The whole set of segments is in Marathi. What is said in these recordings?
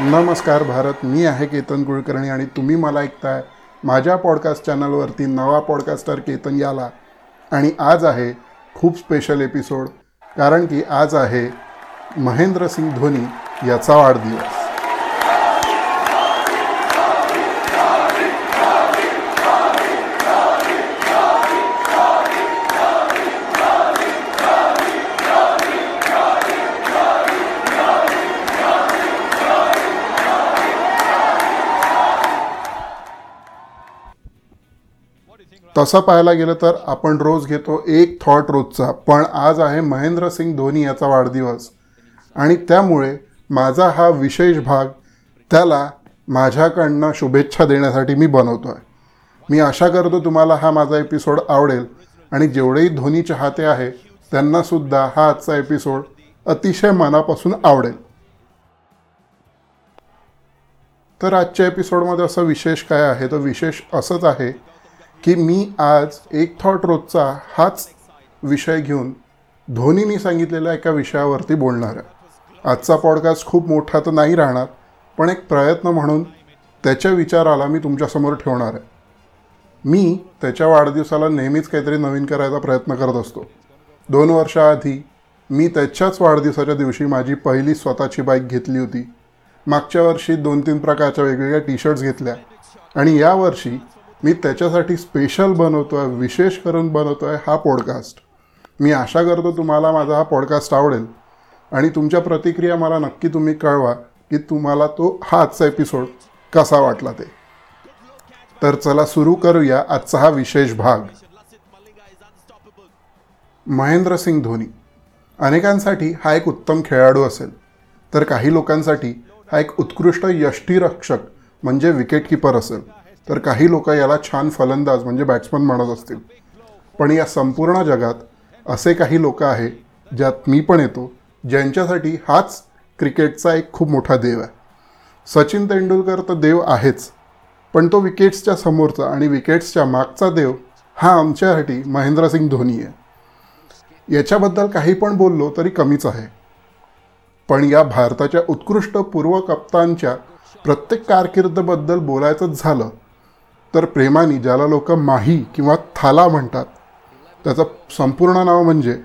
नमस्कार भारत मी आहे केतन कुलकर्णी आणि तुम्ही मला ऐकताय माझ्या पॉडकास्ट चॅनलवरती नवा पॉडकास्टर केतन याला. आणि आज आहे खूप स्पेशल एपिसोड कारण की आज आहे महेंद्रसिंग धोनी याचा वाढदिवस. तसं पाहायला गेलं तर आपण रोज घेतो एक थॉट रोजचा. पण आज आहे महेंद्रसिंग धोनी याचा वाढदिवस. आणि त्यामुळे माझा हा विशेष भाग त्याला माझ्याकडनं शुभेच्छा देण्यासाठी मी बनवतो आहे मी आशा करतो तुम्हाला हा माझा एपिसोड आवडेल. आणि जेवढेही धोनी चाहते आहे त्यांनासुद्धा हा आजचा एपिसोड अतिशय मनापासून आवडेल. तर आजच्या एपिसोडमध्ये असं विशेष काय आहे? तर विशेष असंच आहे की मी आज एक थॉट रोजचा हाच विषय घेऊन धोनीनी सांगितलेल्या एका विषयावरती बोलणार आहे. आजचा पॉडकास्ट खूप मोठा तर नाही राहणार पण एक प्रयत्न म्हणून त्याच्या विचाराला मी तुमच्यासमोर ठेवणार आहे. मी त्याच्या वाढदिवसाला नेहमीच काहीतरी नवीन करायचा प्रयत्न करत असतो. दोन वर्षाआधी मी त्याच्याच वाढदिवसाच्या दिवशी माझी पहिली स्वतःची बाईक घेतली होती. मागच्या वर्षी दोन तीन प्रकारच्या वेगवेगळ्या टी शर्ट्स घेतल्या आणि यावर्षी मी त्याच्यासाठी स्पेशल बनवतो आहे विशेष करून बनवतो आहे हा पॉडकास्ट मी आशा करतो तुम्हाला माझा हा पॉडकास्ट आवडेल. आणि तुमच्या प्रतिक्रिया मला नक्की तुम्ही कळवा की तुम्हाला तो हा आजचा एपिसोड कसा वाटला ते. तर चला सुरू करूया आजचा हा विशेष भाग. महेंद्रसिंग धोनी. अनेकांसाठी हा एक उत्तम खेळाडू असेल. तर काही लोकांसाठी हा एक उत्कृष्ट यष्टीरक्षक म्हणजे विकेटकीपर असेल. तर काही लोक याला छान फलंदाज म्हणजे बॅट्समन म्हणत असतील. पण या संपूर्ण जगात असे काही लोक आहे ज्यात मी पण येतो ज्यांच्यासाठी हाच क्रिकेटचा एक खूप मोठा देव आहे. सचिन तेंडुलकर तर देव आहेच पण तो विकेट्सच्या समोरचा आणि विकेट्सच्या मागचा देव हा आमच्यासाठी महेंद्रसिंग धोनी आहे. याच्याबद्दल काही पण बोललो तरी कमीच आहे. पण या भारताच्या उत्कृष्ट पूर्व कप्तानच्या प्रत्येक कारकिर्दबद्दल बोलायचंच झालं तर प्रेमाने ज्याला लोक माही किंवा थाला म्हणतात त्याचं संपूर्ण नाव म्हणजे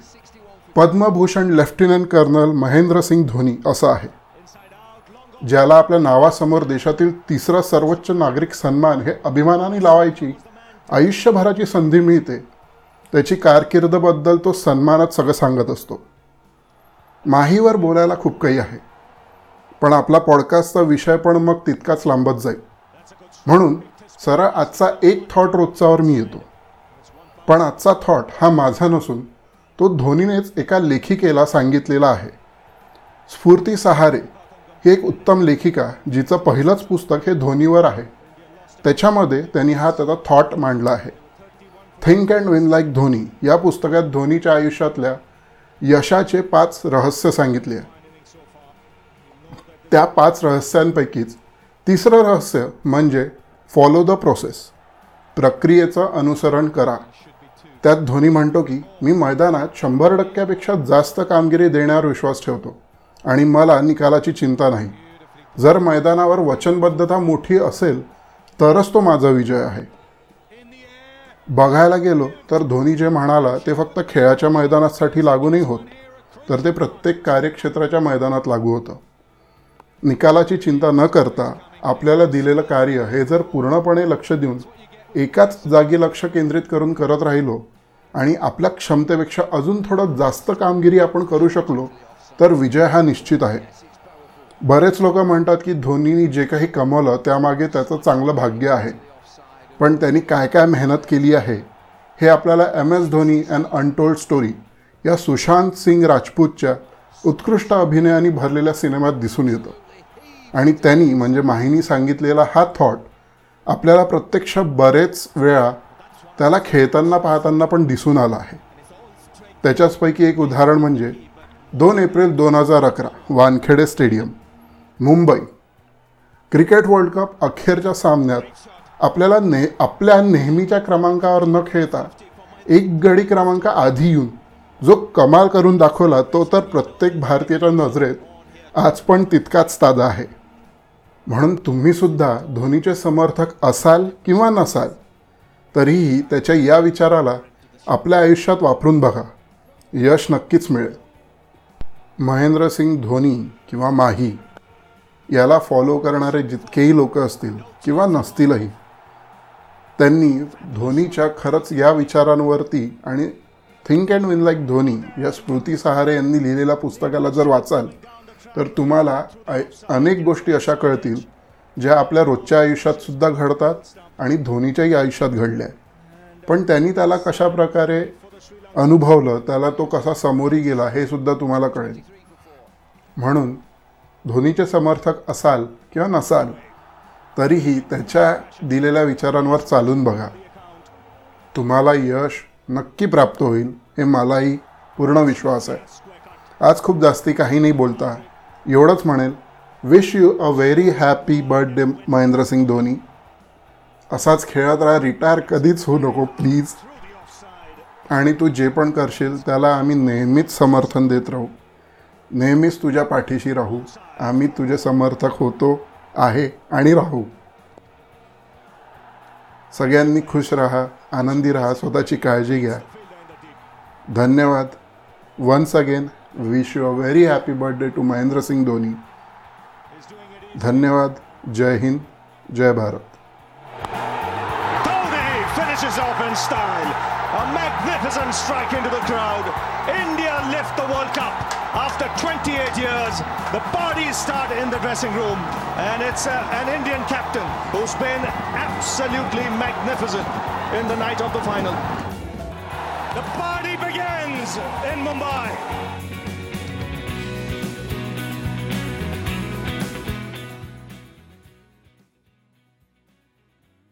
पद्मभूषण लेफ्टनंट कर्नल महेंद्रसिंग धोनी असं आहे ज्याला आपल्या नावासमोर देशातील तिसरा सर्वोच्च नागरिक सन्मान हे अभिमानाने लावायची आयुष्यभराची संधी मिळते त्याची कारकिर्दबद्दल तो सन्मानात सगळं सांगत असतो. माहीवर बोलायला खूप काही आहे पण आपला पॉडकास्टचा विषय पण मग तितकाच लांबत जाईल. म्हणून सरा आजचा एक थॉट रोजचावर मी येतो. पण आजचा थॉट हा माझा नसून तो धोनीनेच एका लेखिकेला सांगितलेला आहे. स्फूर्ती सहारे ही एक उत्तम लेखिका जिचं पहिलंच पुस्तक हे धोनीवर आहे. त्याच्यामध्ये त्यांनी हा त्याचा थॉट मांडला आहे. Think and win like Dhoni. या पुस्तकात धोनीच्या आयुष्यातल्या यशाचे पाच रहस्य सांगितले त्या पाच रहस्यांपैकीच तिसरं रहस्य म्हणजे फॉलो द प्रोसेस प्रक्रियेचं अनुसरण करा. त्यात धोनी म्हणतो की मी मैदानात शंभर टक्क्यापेक्षा जास्त कामगिरी देण्यावर विश्वास ठेवतो आणि मला निकालाची चिंता नाही. जर मैदानावर वचनबद्धता मोठी असेल तरच तो माझा विजय आहे. बघायला गेलो तर धोनी जे म्हणाला ते फक्त खेळाच्या मैदानासाठी लागू नाही होत तर ते प्रत्येक कार्यक्षेत्राच्या मैदानात लागू होतं. निकालाची चिंता न करता आपल्याला दिलेलं कार्य हे जर पूर्णपणे लक्ष देऊन एकाच जागी लक्ष केंद्रित करून करत राहिलो आणि आपल्या क्षमतेपेक्षा अजून थोडं जास्त कामगिरी आपण करू शकलो तर विजय हा निश्चित आहे. बरेच लोक म्हणतात की धोनीनी जे काही कमवलं त्यामागे त्याचं चांगलं भाग्य आहे. पण त्यांनी काय काय मेहनत केली आहे हे आपल्याला M S Dhoni and untold story या सुशांत सिंग राजपूतच्या उत्कृष्ट अभिनयाने भरलेल्या सिनेमात दिसून येतं. आणि त्यांनी म्हणजे माहिनी सांगितलेला हा थॉट आपल्याला प्रत्यक्ष बरेच वेळा त्याला खेळताना पाहताना पण दिसून आला आहे. त्याच्याचपैकी एक उदाहरण म्हणजे दोन एप्रिल दोन हजार अकरा Wankhede stadium Mumbai. Cricket world cup अखेरच्या सामन्यात आपल्याला ने आपल्या नेहमीच्या क्रमांकावर न खेळता एक गडी क्रमांक आधी येऊन जो कमाल करून दाखवला तो तर प्रत्येक भारतीयाच्या नजरेत आज पण तितकाच ताजा आहे. म्हणून तुम्ही सुद्धा धोनीचे समर्थक असाल किंवा नसाल तरीही त्याच्या या विचाराला आपल्या आयुष्यात वापरून बघा. यश नक्कीच मिळेल. महेंद्रसिंग धोनी किंवा माही याला फॉलो करणारे जितकेही लोक असतील किंवा नसतीलही त्यांनी धोनीच्या खरंच या विचारांवरती आणि think and win like Dhoni या स्मृती सहारे यांनी लिहिलेल्या पुस्तकाला जर वाचाल तर तुम्हाला अनेक गोष्टी अशा कळतील ज्या आपल्या रोजच्या आयुष्यात सुद्धा घडतात आणि धोनीच्याही आयुष्यात घडल्या. पण त्यांनी त्याला कशा प्रकारे अनुभवलं त्याला तो कसा समोरी गेला हे सुद्धा तुम्हाला कळेल. म्हणून धोनीचे समर्थक असाल किंवा नसाल तरीही त्याच्या दिलेल्या विचारांवर चालून बघा. तुम्हाला यश नक्की प्राप्त होईल हे मलाही पूर्ण विश्वास आहे. आज खूप जास्ती काही नाही बोलता. एवढंच म्हणेल wish you a very happy birthday Mahendra Singh Dhoni. असाच खेळत राहा रिटायर कधीच होऊ नको प्लीज आणि तू जे पण करशील त्याला आम्ही नेहमीच समर्थन देत राहू. नेहमीच तुझ्या पाठीशी राहू. आम्ही तुझे समर्थक होतो आहे आणि राहू. सगळ्यांनी खुश राहा आनंदी राहा स्वतःची काळजी घ्या. धन्यवाद. Once again Wish you a very happy birthday to Mahendra Singh Dhoni धन्यवाद जय हिंद जय Bharat Dhoni finishes off in style. A magnificent strike into the crowd. India lift the World Cup after 28 years. The parties start in the dressing room, and it's uh, an Indian captain who's been absolutely magnificent in the night of the final. The party begins in Mumbai.